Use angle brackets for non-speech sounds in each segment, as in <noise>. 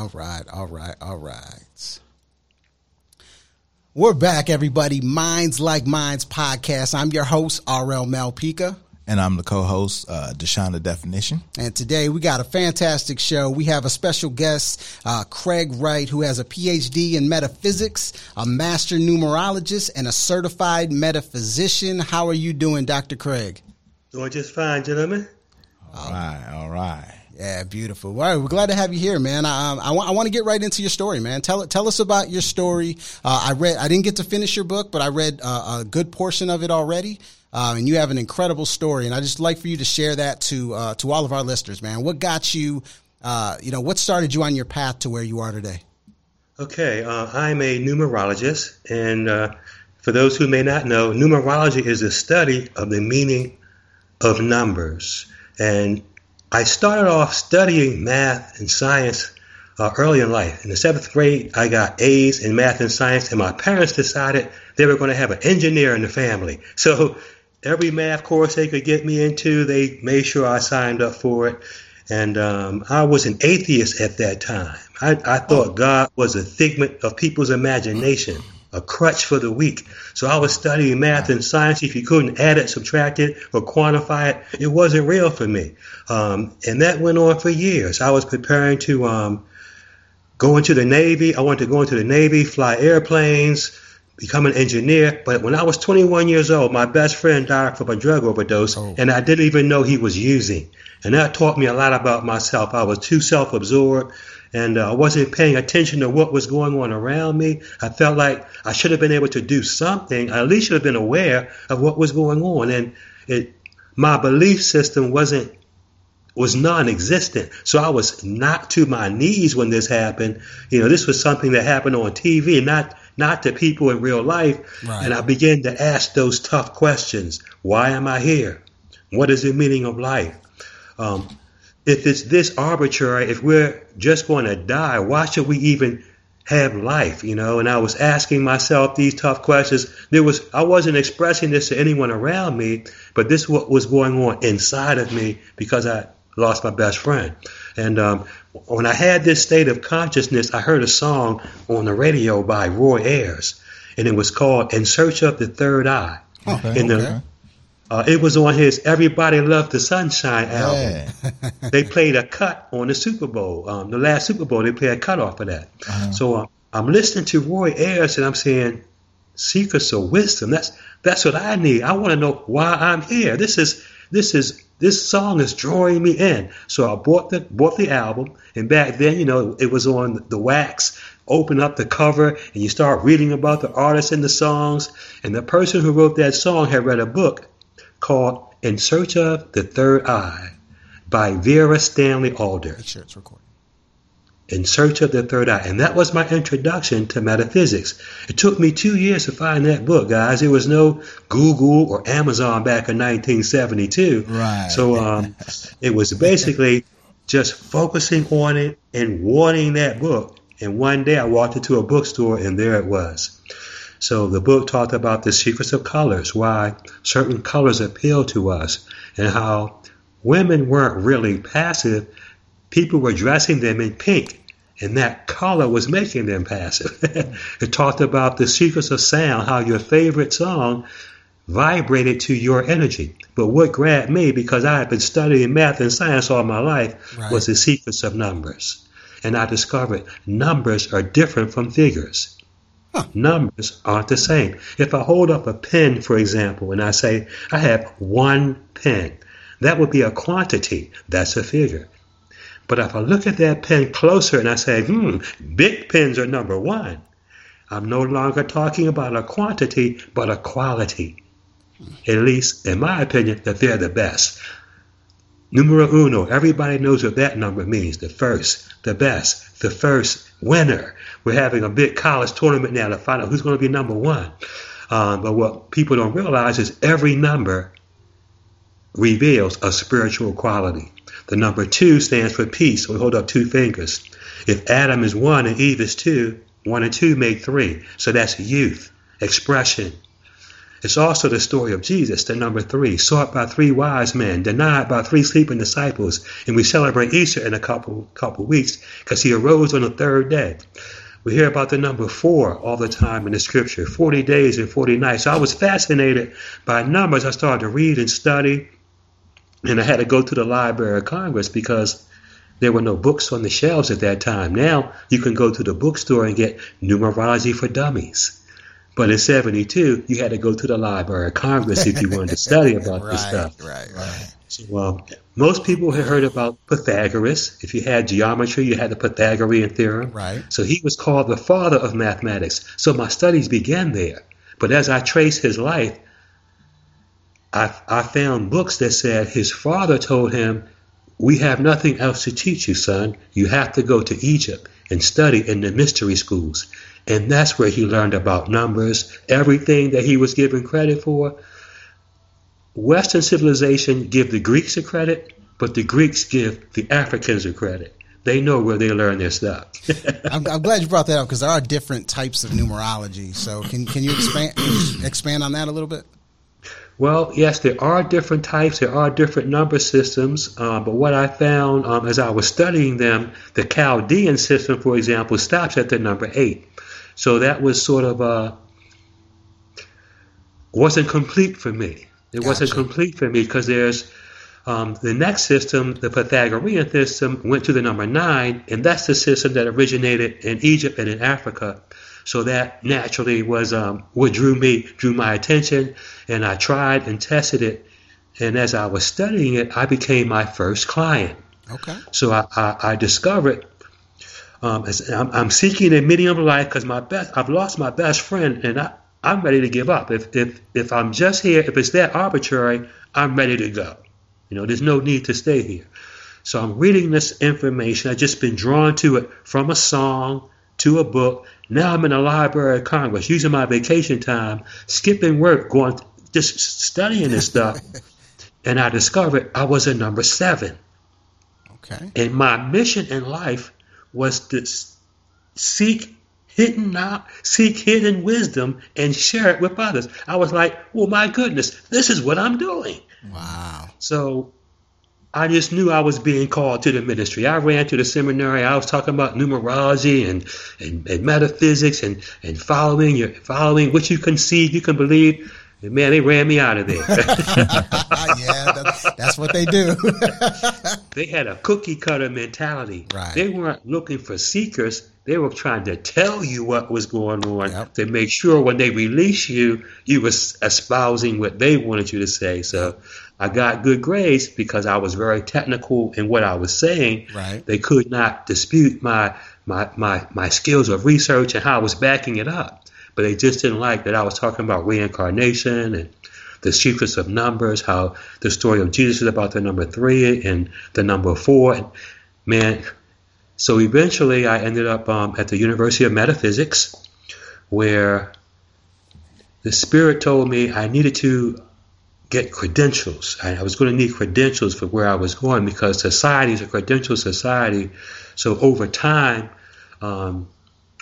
All right, all right, all right. We're back, everybody. Minds Like Mines podcast. I'm your host, RL Malpica. And I'm the co-host, uh, Deshaun the Definition. And today we got a fantastic show. We have a special guest, uh, Craig Wright, who has a PhD in metaphysics, a master numerologist, and a certified metaphysician. How are you doing, Dr. Craig? Doing just fine, gentlemen. All right, all right. Yeah, beautiful. All right, we're glad to have you here, man. I, um, I, I want to get right into your story, man. Tell tell us about your story. Uh, I read, I didn't get to finish your book, but I read uh, a good portion of it already. Um, and you have an incredible story, and I just like for you to share that to uh, to all of our listeners, man. What got you, uh, you know, what started you on your path to where you are today? Okay, uh, I'm a numerologist, and uh, for those who may not know, numerology is the study of the meaning of numbers. And I started off studying math and science uh, early in life. In the seventh grade, I got A's in math and science, and my parents decided they were going to have an engineer in the family. <laughs> So every math course they could get me into, they made sure I signed up for it. And um, I was an atheist at that time. I, I thought God was a figment of people's imagination a crutch for the weak. So I was studying math and science. If you couldn't add it, subtract it, or quantify it, it wasn't real for me. Um, and that went on for years. I was preparing to um, go into the Navy. I wanted to go into the Navy, fly airplanes, become an engineer. But when I was 21 years old, my best friend died from a drug overdose, oh. and I didn't even know he was using. And that taught me a lot about myself. I was too self absorbed and uh, I wasn't paying attention to what was going on around me. I felt like I should have been able to do something. I at least should have been aware of what was going on, and it my belief system wasn't was non-existent. So I was knocked to my knees when this happened. You know, this was something that happened on TV, not not to people in real life. Right. And I began to ask those tough questions: Why am I here? What is the meaning of life? Um, if it's this arbitrary, if we're just going to die, why should we even have life? You know, and I was asking myself these tough questions. There was I wasn't expressing this to anyone around me, but this what was going on inside of me because I lost my best friend. And um, when I had this state of consciousness, I heard a song on the radio by Roy Ayers, and it was called "In Search of the Third Eye." Okay, in the okay. Uh, it was on his Everybody Loved the Sunshine album. Yeah. <laughs> they played a cut on the Super Bowl. Um, the last Super Bowl, they played a cut off of that. Uh-huh. So uh, I'm listening to Roy Ayers and I'm saying, Secrets of Wisdom. That's that's what I need. I want to know why I'm here. This is this is this song is drawing me in. So I bought the bought the album, and back then, you know, it was on the wax. Open up the cover, and you start reading about the artists and the songs. And the person who wrote that song had read a book called In Search of the Third Eye by Vera Stanley Alder. Make sure it's recording. In Search of the Third Eye. And that was my introduction to metaphysics. It took me two years to find that book, guys. There was no Google or Amazon back in 1972. Right. So um, <laughs> it was basically just focusing on it and wanting that book. And one day I walked into a bookstore and there it was. So the book talked about the secrets of colors, why certain colors appeal to us, and how women weren't really passive. People were dressing them in pink, and that color was making them passive. <laughs> it talked about the secrets of sound, how your favorite song vibrated to your energy. But what grabbed me, because I had been studying math and science all my life, right. was the secrets of numbers. And I discovered numbers are different from figures. Huh. Numbers aren't the same. If I hold up a pen, for example, and I say I have one pen, that would be a quantity. That's a figure. But if I look at that pen closer and I say, hmm, big pens are number one, I'm no longer talking about a quantity, but a quality. At least, in my opinion, that they're the best. Numero uno, everybody knows what that number means. The first, the best, the first winner. We're having a big college tournament now to find out who's going to be number one. Um, but what people don't realize is every number reveals a spiritual quality. The number two stands for peace. So we hold up two fingers. If Adam is one and Eve is two, one and two make three. So that's youth, expression. It's also the story of Jesus, the number three, sought by three wise men, denied by three sleeping disciples. And we celebrate Easter in a couple couple weeks because he arose on the third day. We hear about the number four all the time in the scripture 40 days and 40 nights. So I was fascinated by numbers. I started to read and study, and I had to go to the Library of Congress because there were no books on the shelves at that time. Now you can go to the bookstore and get numerology for dummies. But in 72, you had to go to the Library of Congress if you wanted to study <laughs> about right, this stuff. Right, right. So, um, most people had heard about Pythagoras. If you had geometry, you had the Pythagorean theorem. Right. So he was called the father of mathematics. So my studies began there. But as I traced his life, I, I found books that said his father told him, We have nothing else to teach you, son. You have to go to Egypt and study in the mystery schools. And that's where he learned about numbers, everything that he was given credit for. Western civilization give the Greeks a credit, but the Greeks give the Africans a credit. They know where they learn their stuff. <laughs> I'm, I'm glad you brought that up because there are different types of numerology. So can can you expand expand on that a little bit? Well, yes, there are different types. There are different number systems. Uh, but what I found um, as I was studying them, the Chaldean system, for example, stops at the number eight. So that was sort of uh, wasn't complete for me. It wasn't complete for me because there's um, the next system, the Pythagorean system, went to the number nine, and that's the system that originated in Egypt and in Africa. So that naturally was um, what drew me, drew my attention, and I tried and tested it. And as I was studying it, I became my first client. Okay. So I, I, I discovered um, as I'm, I'm seeking a meaning of life because my best I've lost my best friend and I, I'm ready to give up. If, if if I'm just here, if it's that arbitrary, I'm ready to go. You know, there's no need to stay here. So I'm reading this information. I've just been drawn to it from a song to a book. Now I'm in the Library of Congress using my vacation time, skipping work, going just studying this stuff. <laughs> and I discovered I was a number seven. Okay. And my mission in life was to seek hidden know- seek hidden wisdom and share it with others. I was like, well, my goodness, this is what I'm doing. Wow. So I just knew I was being called to the ministry. I ran to the seminary. I was talking about numerology and, and, and metaphysics and, and following your following what you conceive, you can believe. And man, they ran me out of there. <laughs> yeah, that's what they do. <laughs> they had a cookie cutter mentality. Right. They weren't looking for seekers. They were trying to tell you what was going on Yep. to make sure when they release you, you was espousing what they wanted you to say. So I got good grades because I was very technical in what I was saying. Right. They could not dispute my my my, my skills of research and how I was backing it up. But they just didn't like that I was talking about reincarnation and the secrets of numbers, how the story of Jesus is about the number three and the number four. Man, so eventually I ended up um, at the University of Metaphysics, where the Spirit told me I needed to get credentials. I, was going to need credentials for where I was going because society is a credential society. So over time, um,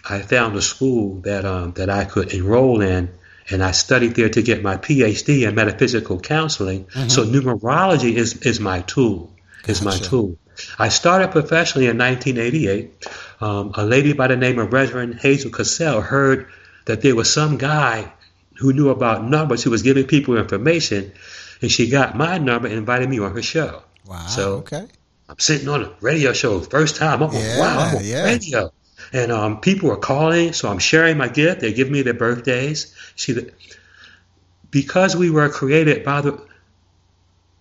I found a school that um, that I could enroll in, and I studied there to get my PhD in metaphysical counseling. So numerology is is my tool. Is my tool. I started professionally in 1988. Um, a lady by the name of Reverend Hazel Cassell heard that there was some guy who knew about numbers who was giving people information, and she got my number and invited me on her show. Wow. So- okay. I'm sitting on a radio show first time. I'm Yeah, like, wow, I'm on yeah. radio. And um, people are calling, so I'm sharing my gift. They give me their birthdays. See, the, because we were created by the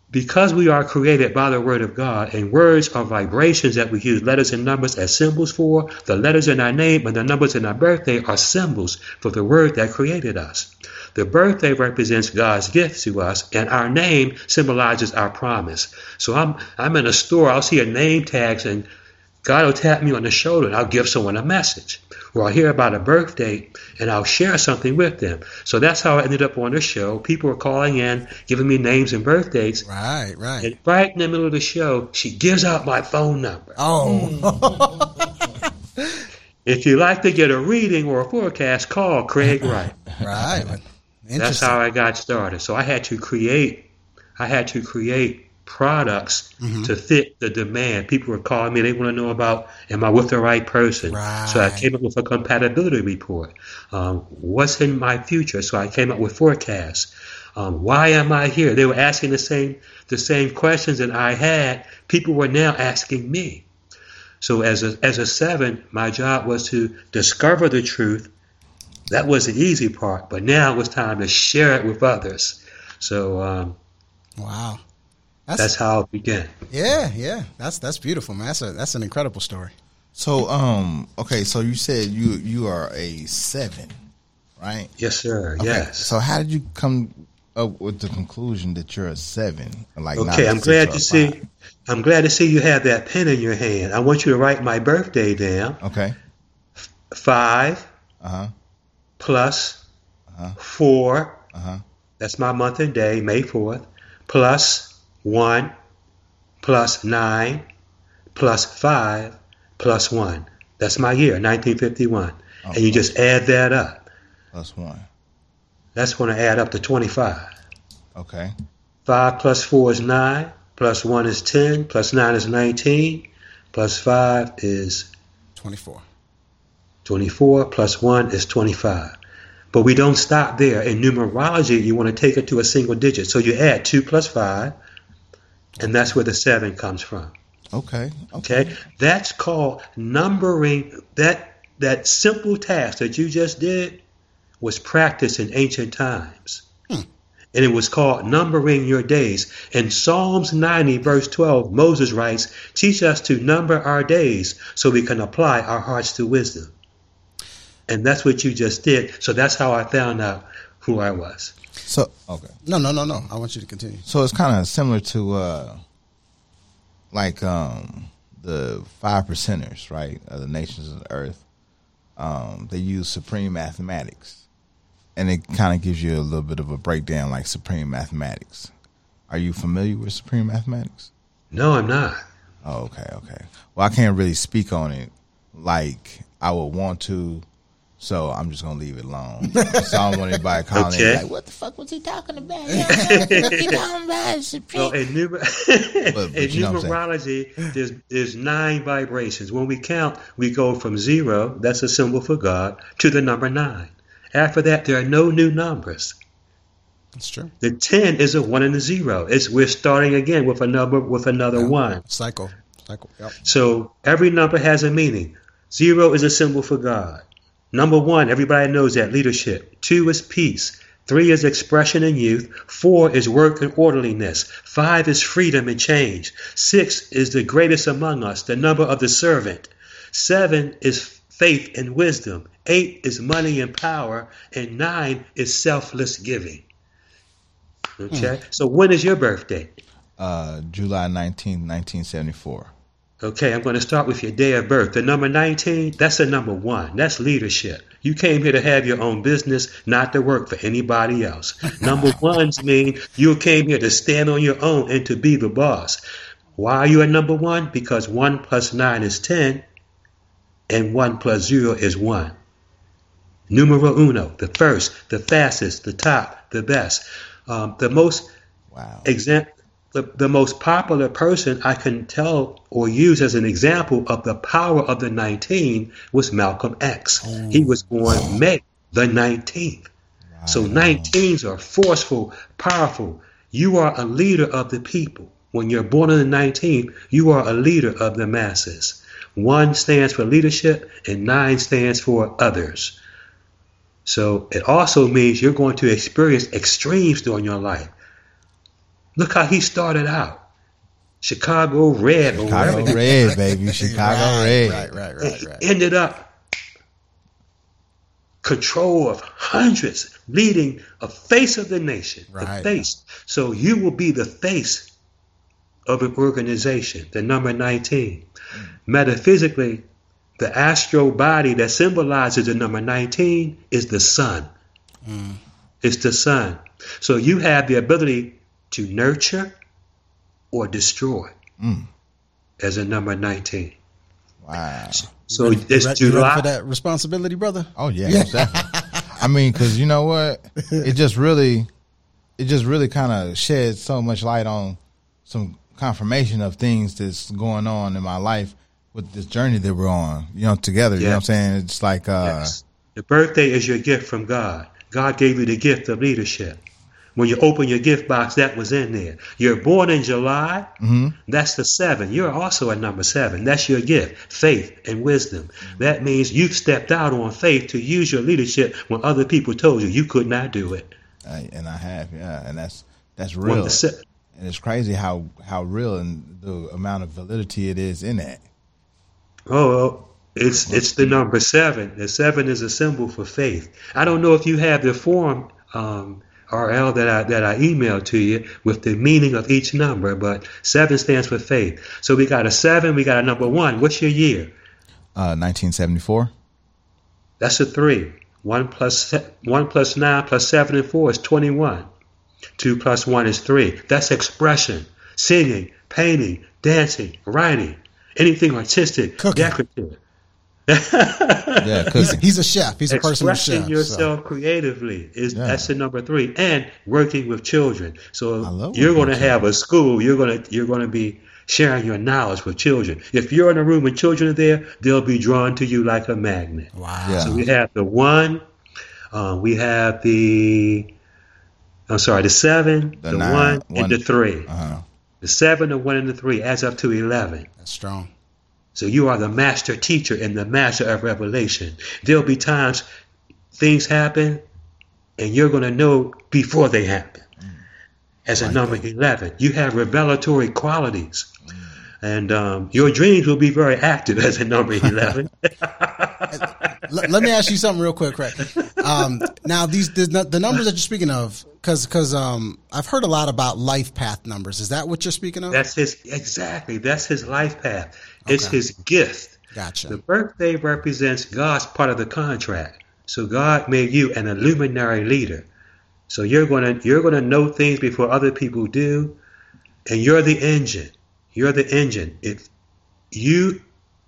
because we are created by the word of God, and words are vibrations that we use letters and numbers as symbols for. The letters in our name and the numbers in our birthday are symbols for the word that created us. The birthday represents God's gift to us, and our name symbolizes our promise. So I'm I'm in a store, I'll see a name tags, and God will tap me on the shoulder, and I'll give someone a message. Or I'll hear about a birthday, and I'll share something with them. So that's how I ended up on the show. People were calling in, giving me names and birthdays. Right. Right. And right in the middle of the show, she gives out my phone number. Oh. <laughs> If you'd like to get a reading or a forecast, call Craig <laughs> Wright. right. That's how I got started. So I had to create, I had to create products Mm-hmm. to fit the demand. People were calling me; they want to know about, am I with the right person? So I came up with a compatibility report. Um, what's in my future? So I came up with forecasts. Um, why am I here? They were asking the same the same questions that I had. People were now asking me. So as a as a seven, my job was to discover the truth. That was the easy part, but now it was time to share it with others. So um, Wow. That's how it began. Yeah, yeah. That's that's beautiful, man. That's a that's an incredible story. So, um, okay, so you said you you are a seven, right? Yes, sir. Okay, Yes. So, how did you come up with the conclusion that you're a seven? Like, not Okay, a I'm glad to see. five? I'm glad to see you have that pen in your hand. I want you to write my birthday down. Okay. Five Uh huh. plus Uh-huh. four. Uh huh. That's my month and day, May 4th. Plus one, plus nine, plus five, plus one. That's my year, 1951. Oh, and you just add that up. Plus one. That's going to add up to 25. Okay. 5 plus 4 is 9, plus 1 is 10, plus 9 is 19, plus 5 is Twenty four. 24, plus 1 is 25. But we don't stop there. In numerology, you want to take it to a single digit. So you add 2 plus 5, and that's where the 7 comes from. Okay. Okay? That's called numbering. That, that simple task that you just did was practiced in ancient times. Hmm. And it was called numbering your days. In Psalms 90, verse 12, Moses writes, Teach us to number our days so we can apply our hearts to wisdom. And that's what you just did. So that's how I found out who I was. So, okay. No, no, no, no. I want you to continue. So it's kind of similar to uh, like um, the five percenters, right? Of the nations of the earth. Um, they use supreme mathematics, and it kind of gives you a little bit of a breakdown, like supreme mathematics. Are you familiar with supreme mathematics? No, I'm not. Oh, okay, okay. Well, I can't really speak on it like I would want to, so I'm just gonna leave it alone. so I don't want anybody calling Okay. in like, "What the fuck was he talking about? <laughs> he talking about? Supreme." Well, in, numer- But- but in you know numerology, there's, there's nine vibrations. When we count, we go from zero, that's a symbol for God, to the number nine. After that, there are no new numbers. That's true. The 10 is a one and a zero. It's, we're starting again with a number with another one. Cycle. Cycle. Yep. So every number has a meaning. Zero is a symbol for God. Number one, everybody knows that leadership. Two is peace. Three is expression and youth. Four is work and orderliness. Five is freedom and change. Six is the greatest among us, the number of the servant. Seven is faith and wisdom. Eight is money and power. And nine is selfless giving. Okay? So when is your birthday? Uh, July nineteenth, 1974. Okay, I'm going to start with your day of birth. The number 19, that's the number one. That's leadership. You came here to have your own business, not to work for anybody else. <laughs> Number ones mean you came here to stand on your own and to be the boss. Why are you a number one? Because one plus nine is 10, and one plus zero is one. Numero uno, the first, the fastest, the top, the best. Um, the most Wow. exam- the, the most popular person I can tell or use as an example of the power of the 19 was Malcolm X. Oh. He was born May the 19th. So 19s are forceful, powerful. You are a leader of the people. When you're born on the 19th, you are a leader of the masses. One stands for leadership and nine stands for others. So it also means you're going to experience extremes during your life. Look how he started out. Chicago Red Chicago wherever Red, baby. <laughs> Chicago right, Red. Right, right, right, right. ended up control of hundreds, leading a face of the nation. Right. The face. So you will be the face of an organization, the number 19. Metaphysically, the astral body that symbolizes the number 19 is the sun. Mm. It's the sun. So you have the ability to nurture or destroy Mm. as a number 19. Wow. So You it's ready- you ready July. for that responsibility, brother? Oh yeah. most definitely. I <laughs> I mean, because you know what, it just really, it just really kind of sheds so much light on some confirmation of things that's going on in my life with this journey that we're on. You know, together. You know what I'm saying? It's like uh, Yes. The birthday is your gift from God. God gave you the gift of leadership. When you open your gift box, that was in there. You're born in July. mhm. That's the seven. You're also a number seven. That's your gift, faith and wisdom. That means you've stepped out on faith to use your leadership when other people told you you could not do it. I, and I have, yeah, and that's that's real. se- And it's crazy how how real and the amount of validity it is in that. Oh, it's it's the number seven. The seven is a symbol for faith. I don't know if you have the form um, RL that I that I emailed to you with the meaning of each number, but seven stands for faith. So we got a seven, we got a number one. What's your year? Uh, 1974. That's a three. One plus one plus nine plus seven and four is twenty-one. Two plus one is three. That's expression, singing, painting, dancing, writing, anything artistic, Cooking. decorative. Yeah, <laughs> He's, because he's a chef. He's a personal chef. Expressing yourself creatively is Yeah. that's the number three, and working with children. So you're going to have a school. You're going to you're going to be sharing your knowledge with children. If you're in a room and children are there, they'll be drawn to you like a magnet. So, wow. Yeah. So we have the one, uh, we have the, I'm sorry, the seven, The the, nine, one, one- and the three. uh, The seven, the one, and the three adds up to eleven. That's strong. So you are the master teacher and the master of revelation. There'll be times things happen and you're going to know before they happen. As a number 11, you have revelatory qualities. And um, your dreams will be very active as a number <laughs> 11. let, let me ask you something real quick, Craig. Um, now, these the, the numbers that you're speaking of, because because um, I've heard a lot about life path numbers. Is that what you're speaking of? That's his, exactly, that's his life path. It's Okay. his gift. gotcha. The birthday represents God's part of the contract. So God made you an illuminary leader. So you're gonna you're gonna know things before other people do, and you're the engine. You're the engine. If you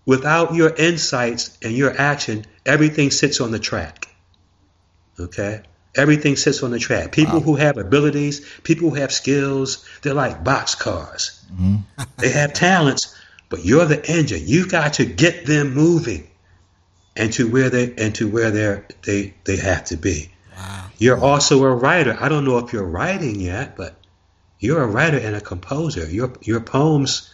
without your insights and your action, everything sits on the track. Okay? Everything sits on the track. People who have abilities, people who have skills, they're like box cars. Mm-hmm. They have talents, but you're the engine. You've got to get them moving and to where they and to where they they they have to be. Wow. You're also a writer. I don't know if you're writing yet, but you're a writer and a composer. Your your poems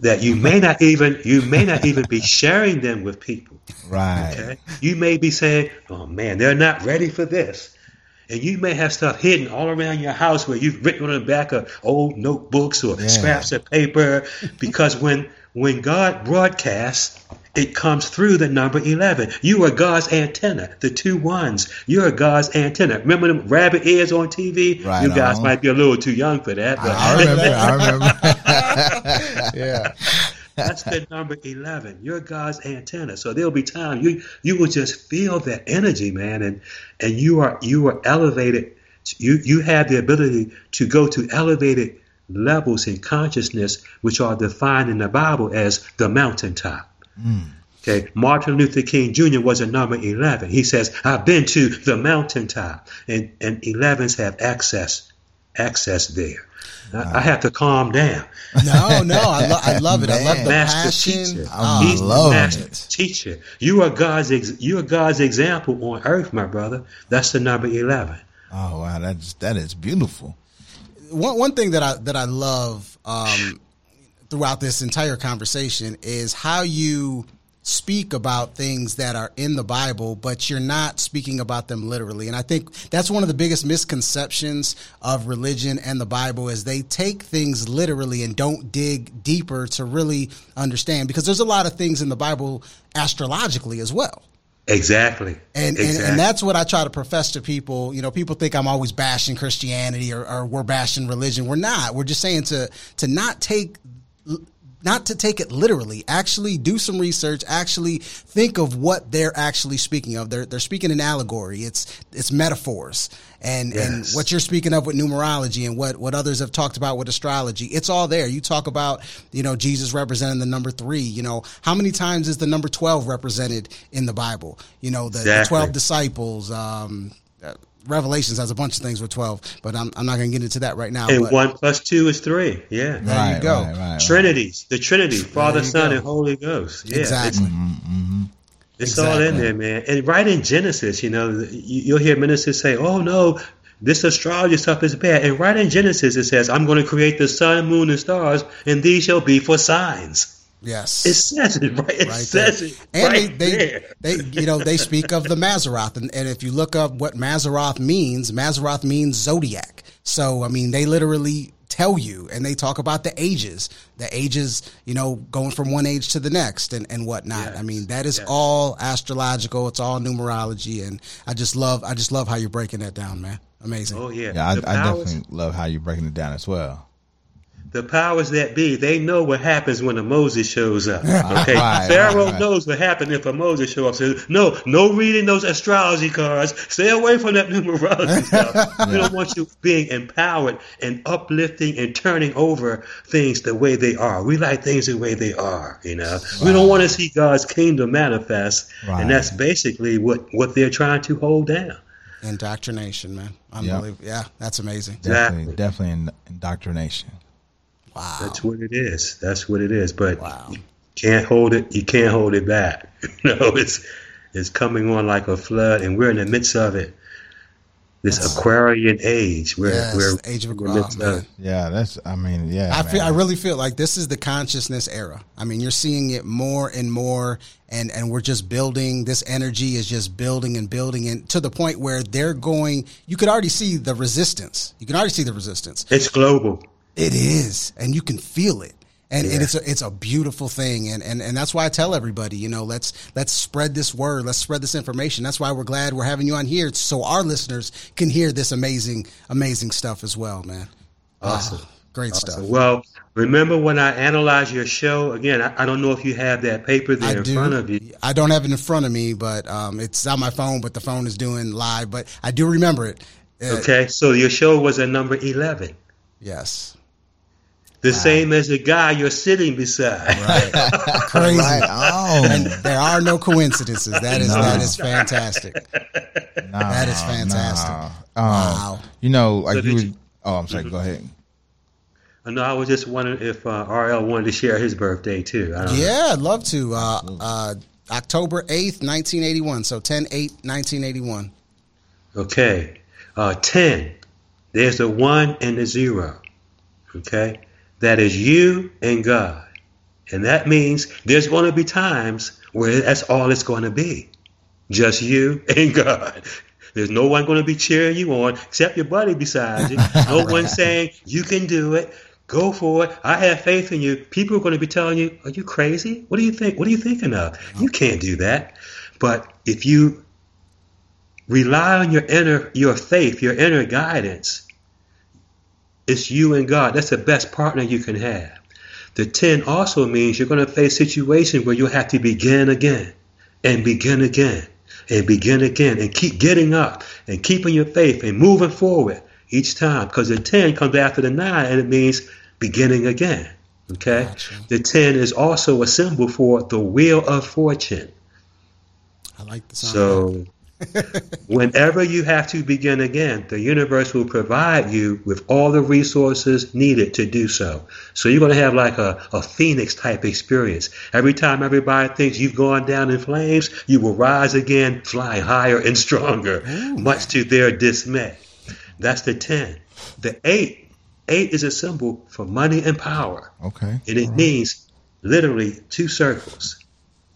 that you may not even you may not even be sharing them with people. right. Okay, you may be saying, "Oh man, they're not ready for this," and you may have stuff hidden all around your house where you've written on the back of old notebooks or Yeah. scraps of paper. <laughs> Because when when God broadcasts, it comes through the number eleven. You are God's antenna, the two ones. You're God's antenna. Remember them rabbit ears on TV? Right you guys on. might be a little too young for that, but I remember. I remember. <laughs> <laughs> yeah. That's the number eleven. You're God's antenna. So there'll be time you you will just feel that energy, man, and and you are you are elevated. You you have the ability to go to elevated levels in consciousness, which are defined in the Bible as the mountaintop. Mm. Okay, Martin Luther King Jr. was a number 11. He says, I've been to the mountaintop. And, and 11s have access, access there. I, I have to calm down. No, no, I, lo- I love it. I love Man. the Master passion. teacher. Oh, He's the master it. teacher. You are God's ex- you are God's example on earth, my brother. That's the number 11. Oh wow, that's that is beautiful. one one thing that I that I love um, throughout this entire conversation is how you speak about things that are in the Bible, but you're not speaking about them literally. And I think that's one of the biggest misconceptions of religion and the Bible is they take things literally and don't dig deeper to really understand because there's a lot of things in the Bible astrologically as well. Exactly. And, and exactly. and that's what I try to profess to people. You know, people think I'm always bashing Christianity or, or we're bashing religion. We're not. We're just saying to to not take not to take it literally. Actually, do some research. Actually, think of what they're actually speaking of. They're they're speaking in allegory. It's it's metaphors, and yes. and what you're speaking of with numerology and what what others have talked about with astrology. It's all there. You talk about you know Jesus representing the number three. You know how many times is the number twelve represented in the Bible? You know the, exactly. the twelve disciples. Um, Revelations has a bunch of things with 12, but I'm, I'm not going to get into that right now. And but. one plus two is three. Yeah. There right, you go. Right, right, Trinities, the Trinity, Father, Son, go. and Holy Ghost. Yeah, exactly. It's, mm-hmm. mm-hmm. it's exactly. all in there, man. And right in Genesis, you know, you'll hear ministers say, oh, no, this astrology stuff is bad. And right in Genesis, it says, I'm going to create the sun, moon, and stars, and these shall be for signs. Yes, it says it right. It right says there. it and right they, there. they, they, you know, they speak of the Mazzaroth, and, and if you look up what Mazzaroth means, Mazzaroth means zodiac. So, I mean, they literally tell you, and they talk about the ages, the ages, you know, going from one age to the next, and and whatnot. Yes. I mean, that is yes. all astrological. It's all numerology, and I just love, I just love how you're breaking that down, man. Amazing. Oh yeah, yeah. I, I definitely love how you're breaking it down as well the powers that be, they know what happens when a Moses shows up. <laughs> Okay, right, Pharaoh right, right. knows what happens if a Moses shows up. So, no, no reading those astrology cards. Stay away from that <laughs> numerology <laughs> stuff. yeah. We don't want you being empowered and uplifting and turning over things the way they are. We like things the way they are. You know, we don't want to see God's kingdom manifest, and that's basically what what they're trying to hold down. Indoctrination, man. Unbelievable. Yep. Yeah, that's amazing. Definitely, exactly. definitely indoctrination. Wow. That's what it is. That's what it is. But wow. you can't hold it. You can't hold it back. <laughs> you know, it's it's coming on like a flood, and we're in the midst of it. This that's, Aquarian age, where yes, we're age of Aquarian. Yeah, that's. I mean, yeah. I man. feel. I really feel like this is the consciousness era. I mean, you're seeing it more and more, and and we're just building. This energy is just building and building, and to the point where they're going. You could already see the resistance. You can already see the resistance. It's global. It is, and you can feel it. And, yeah. and, it's a it's a beautiful thing, and, and and that's why I tell everybody, you know, let's let's spread this word, let's spread this information. That's why we're glad we're having you on here, so our listeners can hear this amazing amazing stuff as well, man. Awesome, great awesome. stuff. Well, remember when I analyze your show again? I, I, don't know if you have that paper there I in do. front of you. I don't have it in front of me, but um, it's on my phone. But the phone is doing live, but I do remember it. Uh, okay, so your show was at number eleven. Yes the wow. same as the guy you're sitting beside. Right. <laughs> <laughs> Crazy. Right. Oh. And there are no coincidences. That is no. that is fantastic. No, that is fantastic. No. Um, wow. You know, like so you, would, oh, I'm sorry. Mm-hmm. Go ahead. No, I was just wondering if uh, RL wanted to share his birthday too. yeah, I'd love to. Uh, uh, October 8th, 1981. So 10 8, 1981. Okay. Uh, 10. There's a 1 and a 0. Okay. That is you and God. And that means there's going to be times where that's all it's going to be. Just you and <laughs> God. There's no one going to be cheering you on except your buddy beside you. <laughs> No one saying, you can do it. Go for it. I have faith in you. People are going to be telling you, are you crazy? What do you think? What are you thinking of? You can't do that. But if you rely on your inner, your faith, your inner guidance, it's you and God. That's the best partner you can have. The 10 also means you're going to face situations where you'll have to begin again and begin again and begin again and keep getting up and keeping your faith and moving forward each time because the 10 comes after the 9 and it means beginning again. Okay? Gotcha. The 10 is also a symbol for the wheel of fortune. I like the sound. So <laughs> Whenever you have to begin again, the universe will provide you with all the resources needed to do so. So you're going to have like a, a phoenix type experience. Every time everybody thinks you've gone down in flames, you will rise again, fly higher and stronger, Ooh. much to their dismay. That's the 10. The 8, 8 is a symbol for money and power. Okay. And it right. means literally two circles.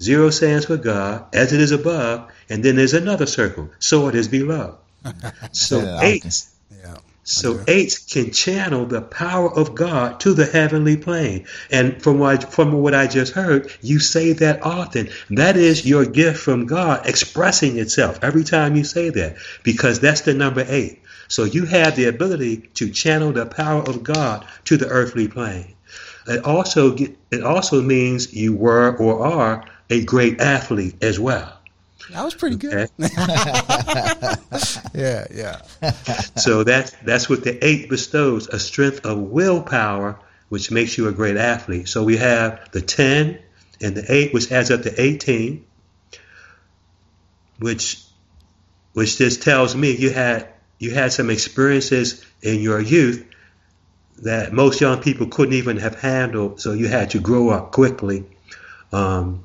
Zero stands for God, as it is above, and then there's another circle. So it is below. So <laughs> yeah, eight. Yeah, so eight can channel the power of God to the heavenly plane. And from what from what I just heard, you say that often. That is your gift from God expressing itself every time you say that, because that's the number eight. So you have the ability to channel the power of God to the earthly plane. it also it also means you were or are a great athlete as well. That was pretty good. <laughs> Yeah, yeah. so that's that's what the eight bestows a strength of willpower, which makes you a great athlete. So we have the ten and the eight, which adds up to eighteen, which which just tells me you had you had some experiences in your youth that most young people couldn't even have handled. So you had to grow up quickly um,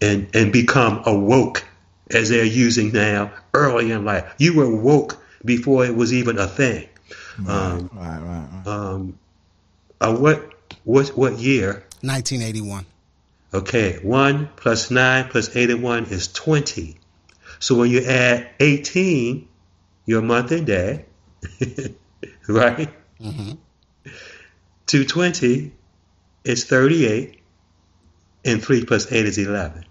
and and become awoke, as they're using now early in life. You were woke before it was even a thing. Um, Right, right, right. um, uh, what what what year? 1981. Okay, one plus nine plus eighty-one is twenty. So when you add eighteen, your month and day, <laughs> right? Mhm. To twenty is thirty-eight, and three plus eight is eleven.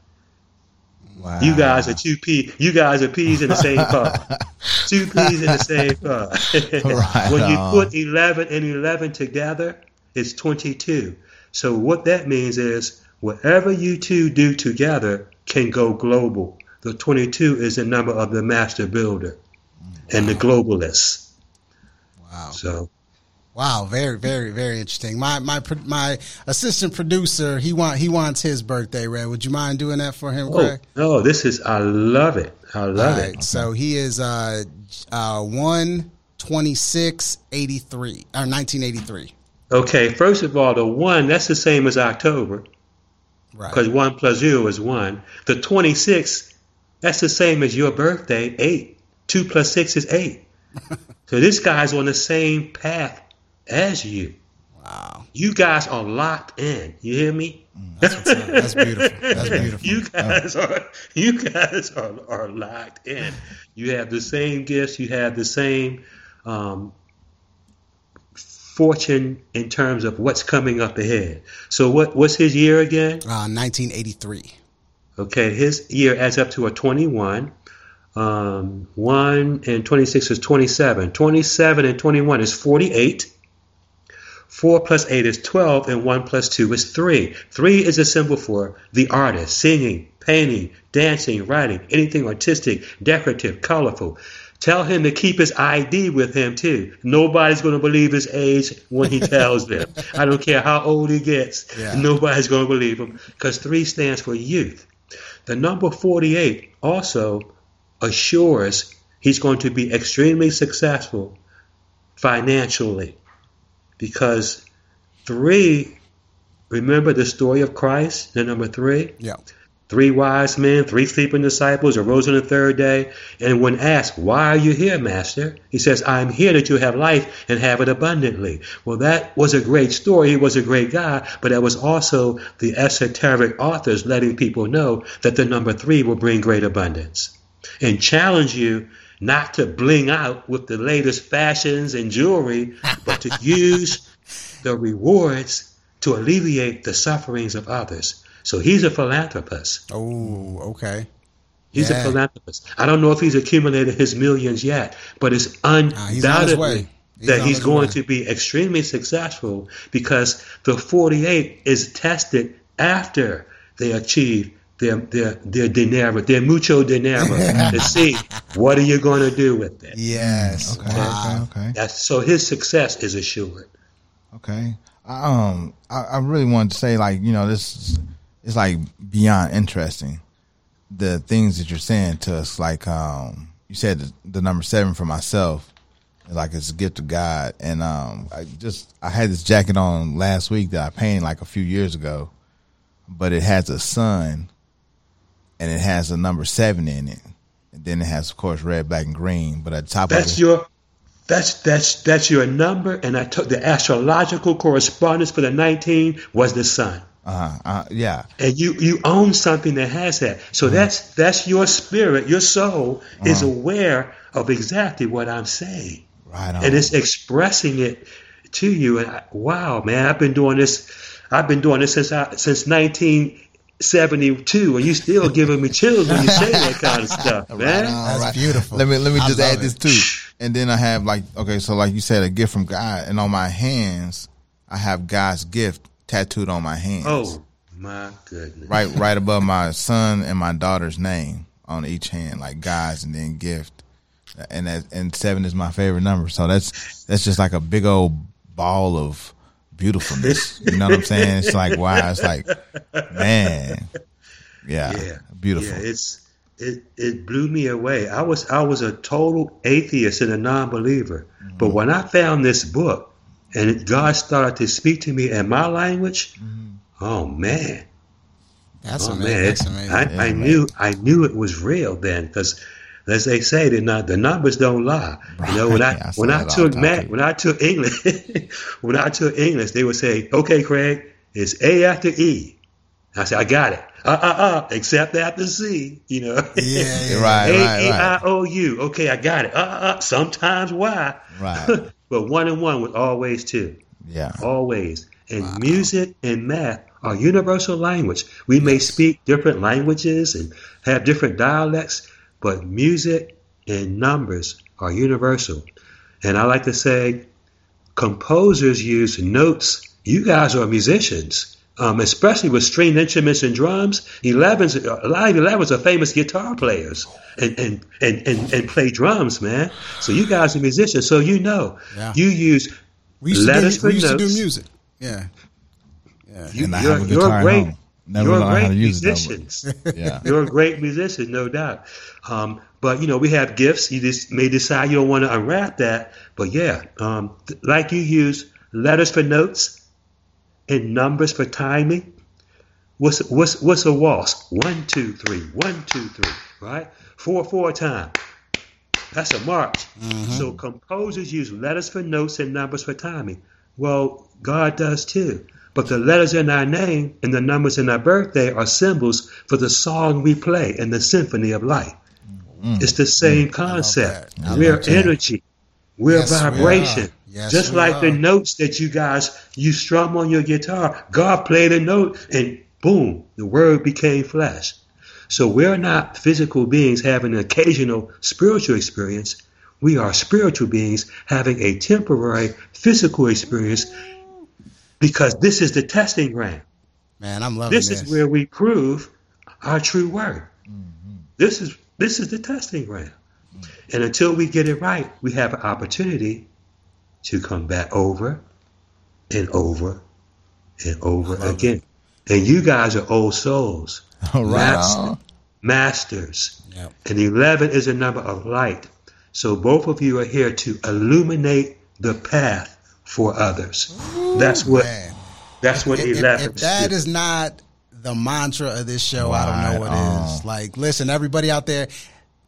Wow. You guys are two p. You guys are peas in the same pod. <laughs> two peas in the same pod. Right <laughs> when you on. put eleven and eleven together, it's twenty-two. So what that means is whatever you two do together can go global. The twenty-two is the number of the master builder and the globalists. Wow. So Wow, very, very, very interesting. My my my assistant producer, he want he wants his birthday, Red. Would you mind doing that for him, oh no, this is I love it. I love All it. So he is uh uh one twenty six eighty three or nineteen eighty three. Okay, first of all, the one that's the same as October. Right. because one plus zero is one. The 26, that's the same as your birthday, eight. Two plus six is eight. <laughs> so this guy's on the same path as you. Wow. You guys are locked in. You hear me? That's what's. That's beautiful. That's <laughs> beautiful. You guys are you guys are, are locked in. You have the same gifts. You have the same um, fortune in terms of what's coming up ahead. So what what's his year again? Uh, 1983. Okay, his year adds up to a 21. Um, 1 and 26 is 27. 27 and 21 is 48. 4 plus 8 is 12, and 1 plus 2 is 3. 3 is a symbol for the artist, singing, painting, dancing, writing, anything artistic, decorative, colorful. Tell him to keep his ID with him, too. Nobody's going to believe his age when he tells them. <laughs> I don't care how old he gets. Yeah. Nobody's going to believe him because 3 stands for youth. The number 48 also assures he's going to be extremely successful financially because three, remember the story of Christ, the number three? Yeah. Three wise men, three sleeping disciples arose on the third day. And when asked, Why are you here, Master? He says, I'm here that you have life and have it abundantly. Well, that was a great story. He was a great guy, but that was also the esoteric authors letting people know that the number three will bring great abundance and challenge you not to bling out with the latest fashions and jewelry, but to <laughs> use the rewards to alleviate the sufferings of others. So he's a philanthropist. Oh, okay. He's Yeah. a philanthropist. I don't know if he's accumulated his millions yet, but it's Nah, he's on his way. undoubtedly He's that he's going way. to be extremely successful because the 48 is tested after they achieve their their their dinero, their mucho dinero, <laughs> to see what are you going to do with it. Yes. Okay, Wow. okay, okay. That's, so his success is assured. Okay. I, um, I, I really wanted to say, like, you know, this is, it's like beyond interesting. The things that you're saying to us, like, um, you said the, the number seven for myself, like it's a gift of God, and um, I just I had this jacket on last week that I painted like a few years ago, but it has a sun, and it has a number seven in it, and then it has, of course, red, black, and green. But at the top That's of it, your that's that's that's your number, and I took the astrological correspondence for the 19 was the sun. uh, uh, yeah, and you you own something that has that. So that's that's your spirit, your soul is aware of exactly what I'm saying, right on. and it's expressing it to you. And I, wow, man, I've been doing this. I've been doing this since I, since 1972, and you still giving me chills when you say that kind of <laughs> stuff, man. That's beautiful. Let me let me I just love add this too, and then I have like okay, so like you said, a gift from God, and on my hands I have God's gift tattooed on my hands. Oh my goodness! Right, right above my son and my daughter's name on each hand, like guys, and then gift. And that and seven is my favorite number. So that's that's just like a big old ball of beautifulness. <laughs> You know what I'm saying? It's like wow. It's like man, yeah, Yeah, beautiful. Yeah, it's it it blew me away. I was I was a total atheist and a non-believer, Mm-hmm. but when I found this book and God started to speak to me in my language, Mm-hmm. oh man, That's oh amazing. man, That's amazing. I, I knew I knew it was real then because. As they say, the not the numbers don't lie. You know, when Right. <laughs> I I when I that all the took math, when I took English, <laughs> when I took English, they would say, "Okay, Craig, it's A after E." I said, "I got it." Uh uh uh, except after C. You know. yeah, yeah. <laughs> Right, A right, E right. I O U. Okay, I got it. Uh, uh, uh, sometimes Y. Right. but one and one was always two. Yeah. Always. And music and math are universal language. We may speak different languages and have different dialects, but music and numbers are universal. And I like to say, composers use notes. You guys are musicians, um, especially with stringed instruments and drums. 11s, a lot of 11s are famous guitar players and, and, and, and, and play drums, man. So you guys are musicians, so you know. Yeah. You use We used, to letters do, for we used to do notes. music. Yeah. Yeah. You, And I you're, have a guitar at home. Never you're great to use it, musicians. <laughs> Yeah. <laughs> you're a great musician, no doubt. Um, but you know, we have gifts. You just may decide you don't want to unwrap that. But yeah, um, th- like you use letters for notes and numbers for timing. What's what's what's a waltz? One, two, three. One, two, three. Right? Four, four time. That's a march. So composers use letters for notes and numbers for timing. Well, God does too. But the letters in our name and the numbers in our birthday are symbols for the song we play in the symphony of life. It's the same concept. We're energy. We're Yes, we vibration. are. Yes, Just we like the notes that you guys you strum on your guitar. God played a note and boom, the word became flesh. So we're not physical beings having an occasional spiritual experience. We are spiritual beings having a temporary physical experience because this is the testing ground. Man, I'm loving This this. is where we prove our true word. Mm-hmm. This is this is the testing ground. And until we get it right, we have an opportunity to come back over and over and over Love it. again. And you guys are old souls, <laughs> All right. Master- uh-huh. masters. Yep. And 11 is a number of light. So both of you are here to illuminate the path for others. That's what Man. that's what If, if- 11 if that is not the mantra of this show, I don't know what Right is. Like, listen, everybody out there.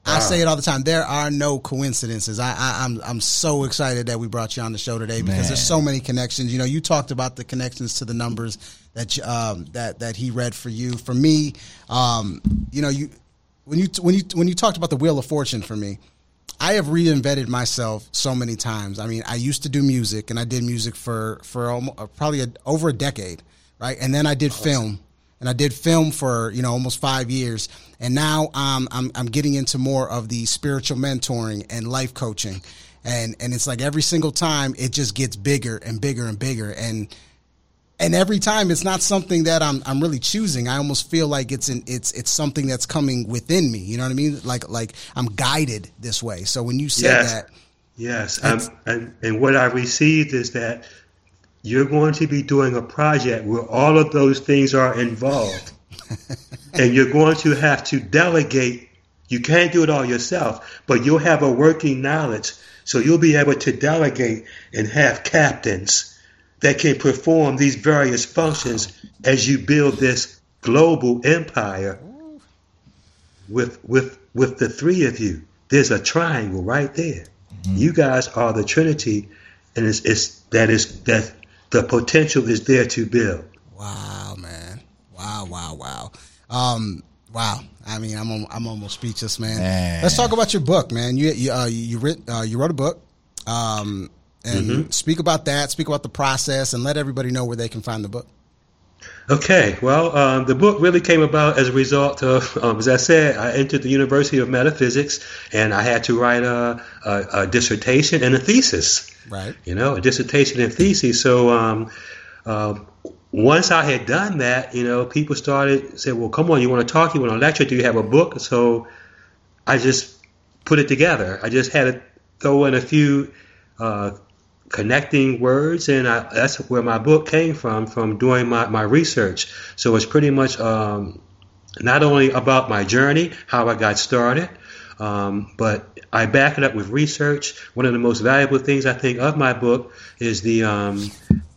I say it all the time. There are no coincidences. I, I, I'm I'm so excited that we brought you on the show today because Man. there's so many connections. You know, you talked about the connections to the numbers that you, um, that that he read for you. For me, um, you know, you when you when you when you talked about the Wheel of Fortune for me, I have reinvented myself so many times. I mean, I used to do music, and I did music for for almo- uh, probably a, over a decade, right? And then I did film, and I did film for you know almost five years, and now um, I'm I'm getting into more of the spiritual mentoring and life coaching, and and it's like every single time it just gets bigger and bigger and bigger, and and every time it's not something that I'm I'm really choosing. I almost feel like it's an, it's it's something that's coming within me. You know what I mean? Like like I'm guided this way. So when you said Yes. that, Yes, um, and and what I received is that you're going to be doing a project where all of those things are involved, <laughs> and you're going to have to delegate. You can't do it all yourself, but you'll have a working knowledge, so you'll be able to delegate and have captains that can perform these various functions as you build this global empire with with with the three of you. There's a triangle right there. You guys are the Trinity, and it's, it's that is that the potential is there to build. wow, man, wow, wow, wow, um, wow. I mean, I'm I'm almost speechless, man. Man. Let's talk about your book, man. You you uh, you writ, uh, you wrote a book, um, and speak about that. Speak about the process, and let everybody know where they can find the book. Okay, well, um, the book really came about as a result of, um, as I said, I entered the University of Metaphysics, and I had to write a, a, a dissertation and a thesis. Right. you know, a dissertation and thesis. So, um, uh, once I had done that, you know, people started say, "Well, come on, you want to talk? You want to lecture? Do you have a book?" So I just put it together. I just had to throw in a few uh, connecting words, and I, that's where my book came from, from doing my, my research. So it's pretty much um, not only about my journey, how I got started, um, but I back it up with research. One of the most valuable things I think of my book is the um,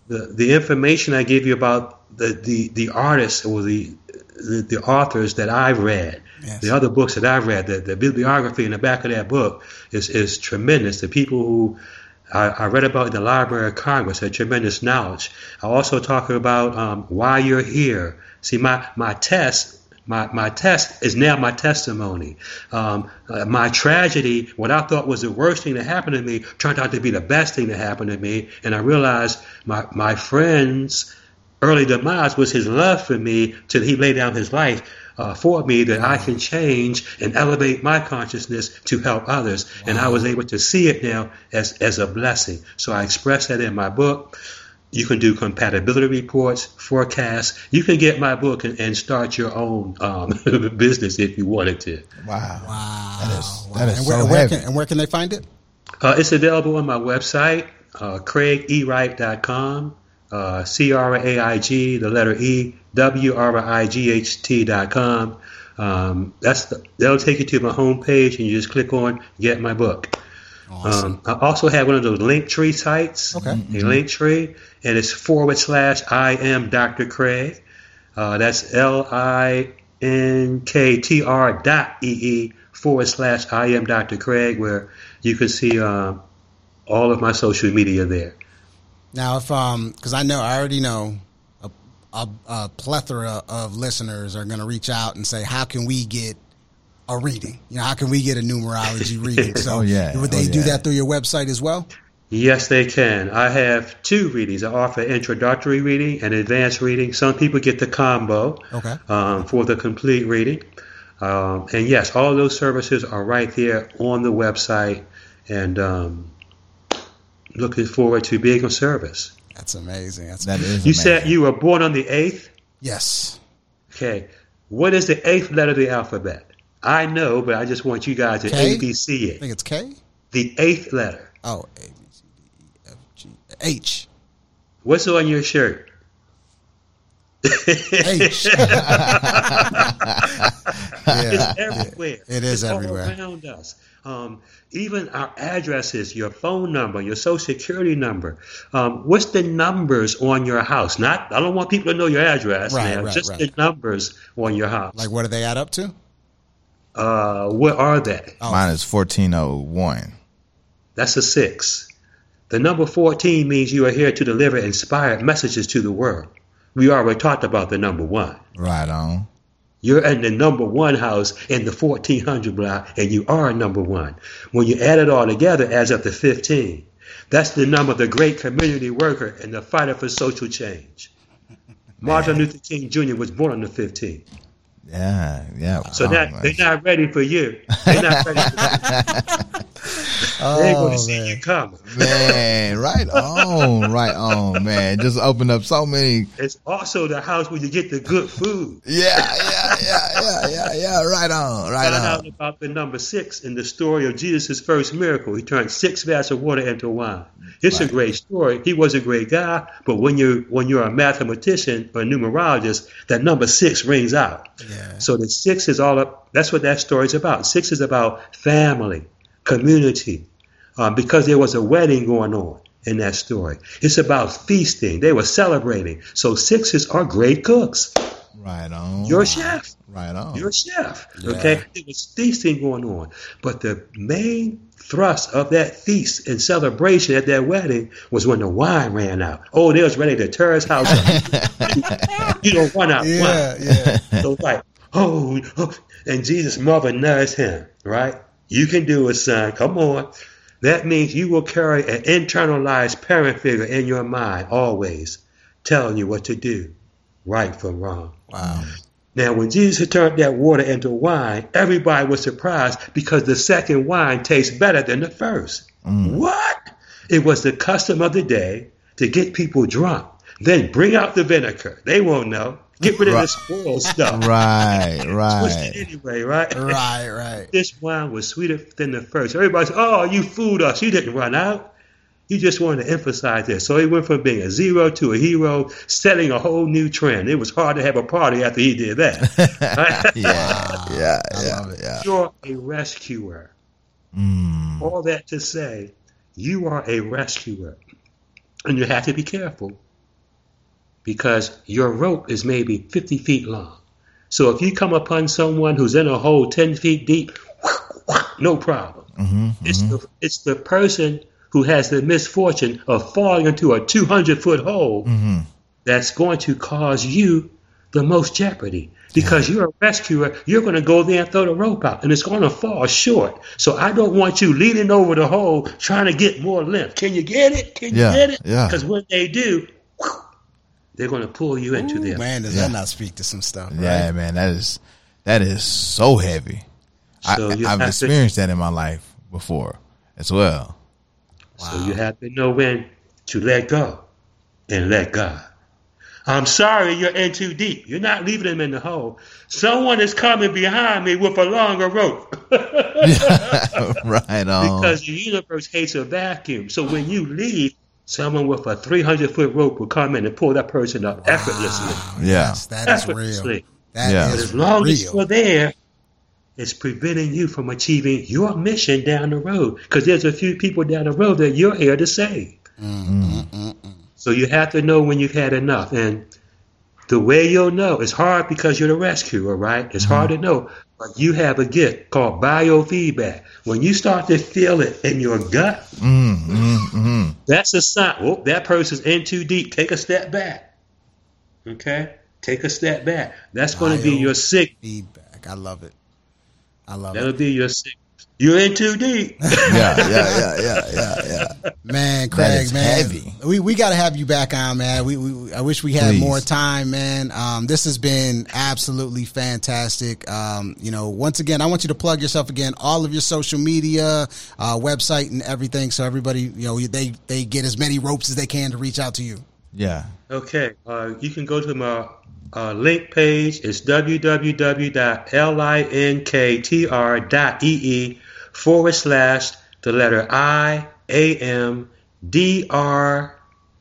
the, the information I give you about the, the, the artists or the, the, the authors that I've read. Yes. The other books that I've read, the, the bibliography in the back of that book is, is tremendous. The people who I, I, read about the Library of Congress had tremendous knowledge. I also talk about um, why you're here. See, my, my test my, my test is now my testimony. Um, uh, my tragedy, what I thought was the worst thing that happened to me, turned out to be the best thing that happened to me. And I realized my, my friend's early demise was his love for me till he laid down his life uh, for me that I can change and elevate my consciousness to help others. Wow. And I was able to see it now as, as a blessing. So I express that in my book. You can do compatibility reports, forecasts. You can get my book and, and start your own um, <laughs> business if you wanted to. Wow. Wow. That is, that is and, where, so where heavy. can, and where can they find it? Uh, it's available on my website, uh, craigewright.com, uh, C-R-A-I-G, the letter E, W-R-I-G-H-T dot com. Um, that's the, that'll take you to my homepage, and you just click on Get My Book. Awesome. Um, I also have one of those link tree sites, Okay. a link tree, and it's forward slash I am Dr. Craig. Uh, that's L I N K T R dot E E forward slash I am Dr. Craig, where you can see uh, all of my social media there. Now, if um, because I know I already know a, a, a plethora of listeners are going to reach out and say, "How can we get a reading? You know, how can we get a numerology <laughs> reading?" So, Oh, yeah. would they Oh, do that through your website as well? Yes, they can. I have two readings. I offer introductory reading and advanced reading. Some people get the combo Okay. um, for the complete reading. Um, and yes, all those services are right there on the website. And um, looking forward to being of service. That's amazing. That's That is You amazing. said you were born on the 8th? yes. Okay. What is the eighth letter of the alphabet? I know, but I just want you guys to K? ABC I it. think it's K. The eighth letter. Oh, A B C D E F G H What's on your shirt? H. <laughs> <laughs> yeah, It's everywhere. It is It's all everywhere. around us. Um, even our addresses, your phone number, your social security number. Um, what's the numbers on your house? Not, I don't want people to know your address Right, now. right, just right. the numbers on your house. like what do they add up to? uh, what are they? Oh. Mine is 1401. That's a six. The number 14 means you are here to deliver inspired messages to the world. We already talked about the number one. Right on. You're in the number one house in the 1400 block, and you are number one. When you add it all together, it adds up to 15. That's the number of the great community worker and the fighter for social change. <laughs> Martin Luther King Jr. was born on the 15th. Yeah, yeah. So Oh, now they're not ready for you. They're not ready for <laughs> you. Oh, They're going to see you coming. man, right on, right on, man. Just opened up so many. It's also the house where you get the good food. Yeah, yeah, yeah, yeah, yeah, yeah. Right on, right out on. about the number six in the story of Jesus' first miracle. He turned six vats of water into wine. It's Right. a great story. He was a great guy, but when you're when you're a mathematician or a numerologist, that number six rings out. Yeah. So the six is all up. That's what that story is about. Six is about family, community, um, because there was a wedding going on in that story. It's about feasting. They were celebrating. So sixes are great cooks. Right on. You're chef. Right on. You're chef. Yeah. Okay? There was feasting going on. But the main thrust of that feast and celebration at that wedding was when the wine ran out. Oh, they was ready to tear his house up. <laughs> you don't run out of Yeah, wine. yeah. So it's like, oh, oh, and Jesus' mother nursed him, right? You can do it, son. Come on. That means you will carry an internalized parent figure in your mind always, telling you what to do, right from wrong. Wow. Now, when Jesus had turned that water into wine, everybody was surprised because the second wine tastes better than the first. Mm. What? It was the custom of the day to get people drunk. Then bring out the vinegar. They won't know. Get rid of this spoiled stuff. Right, <laughs> Twist right. it anyway, right? <laughs> Right, right. This wine was sweeter than the first. Everybody said, "Oh, you fooled us. You didn't run out." He just wanted to emphasize this. So he went from being a zero to a hero, setting a whole new trend. It was hard to have a party after he did that. <laughs> Yeah, yeah, I yeah, love it. yeah. You're a rescuer. Mm, All that to say, you are a rescuer. And you have to be careful because your rope is maybe 50 feet long. So if you come upon someone who's in a hole 10 feet deep, <laughs> no problem. hmm It's, the, it's the person who has the misfortune of falling into a 200 foot hole hmm that's going to cause you the most jeopardy. Because you're a rescuer, you're going to go there and throw the rope out, and it's going to fall short. So I don't want you leaning over the hole trying to get more length. Can you get it? Can you Yeah, get it? yeah. Because when they do, they're going to pull you into Ooh, their. man, does Yeah. that not speak to some stuff? Right? Yeah, man, that is that is so heavy. So I, I've have to- experienced that in my life before as well. So you have to know when to let go and let God. I'm sorry you're in too deep. You're not leaving them in the hole. Someone is coming behind me with a longer rope. <laughs> right <laughs> on. because the universe hates a vacuum. So when you leave, someone with a 300 foot rope will come in and pull that person up effortlessly. Wow, Yeah. yes, that is real. Effortlessly. That Yeah. is But as long as you're there, it's preventing you from achieving your mission down the road. Because there's a few people down the road that you're here to save. Mm-hmm. So you have to know when you've had enough. And the way you'll know, it's hard because you're the rescuer, right? It's hard mm-hmm. to know. But you have a gift called biofeedback. When you start to feel it in your gut, Mm, mm, mm. that's a sign. Oh, that person's in too deep. Take a step back. Okay? Take a step back. That's going to be your sick. feedback. I love it. I love it. That'll be your sick. You're in too deep. <laughs> Yeah, yeah, yeah, yeah, yeah, yeah. Man, Craig, is man, heavy. we we got to have you back on, man. We, we I wish we had Please. more time, man. Um, this has been absolutely fantastic. Um, you know, once again, I want you to plug yourself again, all of your social media, uh, website, and everything, so everybody, you know, they they get as many ropes as they can to reach out to you. Yeah. Okay, uh, you can go to my uh, link page. It's www.linktr.ee forward slash the letter I A M D R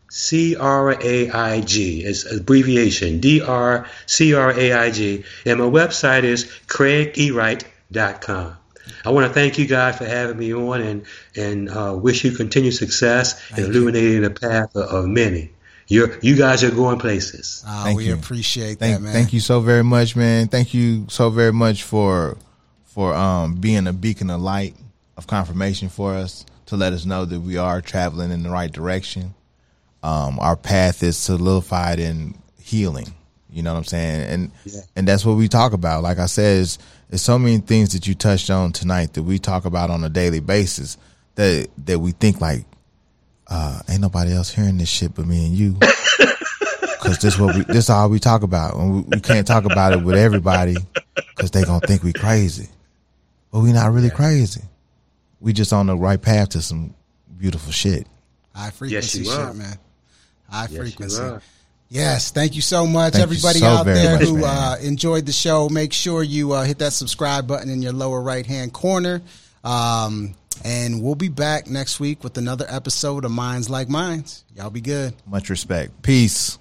C R A I G. It's abbreviation D R C R A I G. And my website is craigewright.com. I want to thank you guys for having me on and, and uh, wish you continued success in Thank you. illuminating the path of, of many. You're, you guys are going places. Uh, Thank we you. appreciate Thank, that, man. thank you so very much, man. Thank you so very much for for um being a beacon of light of confirmation for us to let us know that we are traveling in the right direction. Um, our path is solidified in healing. You know what I'm saying? And Yeah. and that's what we talk about. Like I said, it's, it's so many things that you touched on tonight that we talk about on a daily basis that that we think like, uh, ain't nobody else hearing this shit but me and you. <laughs> Cause this what we this all we talk about, and we, we can't talk about it with everybody, cause they gonna think we crazy, but we not really crazy. We just on the right path to some beautiful shit. High frequency you shit, man. High Yes, frequency. Yes, thank you so much, Thank everybody so out there much, who uh, enjoyed the show. Make sure you uh, hit that subscribe button in your lower right hand corner. Um, and we'll be back next week with another episode of Minds Like Mines. Y'all be good. Much respect. Peace.